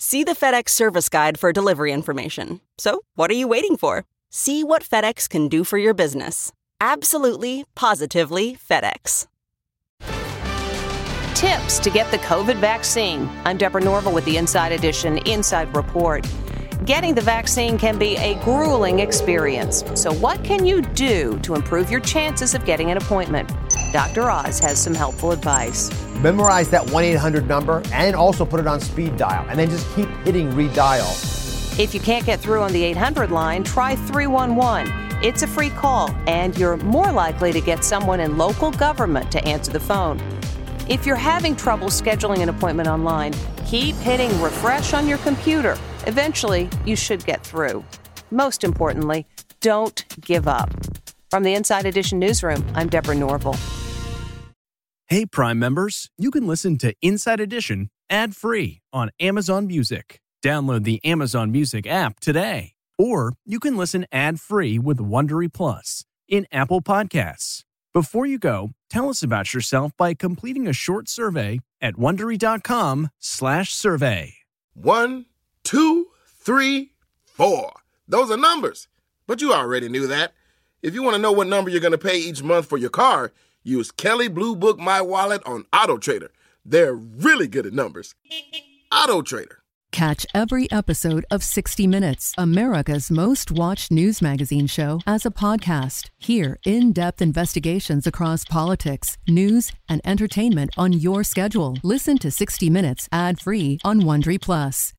See the FedEx service guide for delivery information. So, what are you waiting for? See what FedEx can do for your business. Absolutely, positively FedEx. Tips to get the COVID vaccine. I'm Deborah Norville with the Inside Edition Inside Report. Getting the vaccine can be a grueling experience. So, what can you do to improve your chances of getting an appointment? Dr. Oz has some helpful advice. Memorize that 1 800 number and also put it on speed dial, and then just keep hitting redial. If you can't get through on the 800 line, try 311. It's a free call, and you're more likely to get someone in local government to answer the phone. If you're having trouble scheduling an appointment online, keep hitting refresh on your computer. Eventually, you should get through. Most importantly, don't give up. From the Inside Edition newsroom, I'm Deborah Norville. Hey, Prime members, you can listen to Inside Edition ad free on Amazon Music. Download the Amazon Music app today. Or you can listen ad free with Wondery Plus in Apple Podcasts. Before you go, tell us about yourself by completing a short survey at wondery.com/slash survey. One, two, three, four. Those are numbers. But you already knew that. If you want to know what number you're going to pay each month for your car, use Kelley Blue Book My Wallet on Auto Trader. They're really good at numbers. Auto Trader. Catch every episode of 60 Minutes, America's most watched news magazine show, as a podcast. Hear in depth investigations across politics, news, and entertainment on your schedule. Listen to 60 Minutes ad free on Wondery Plus.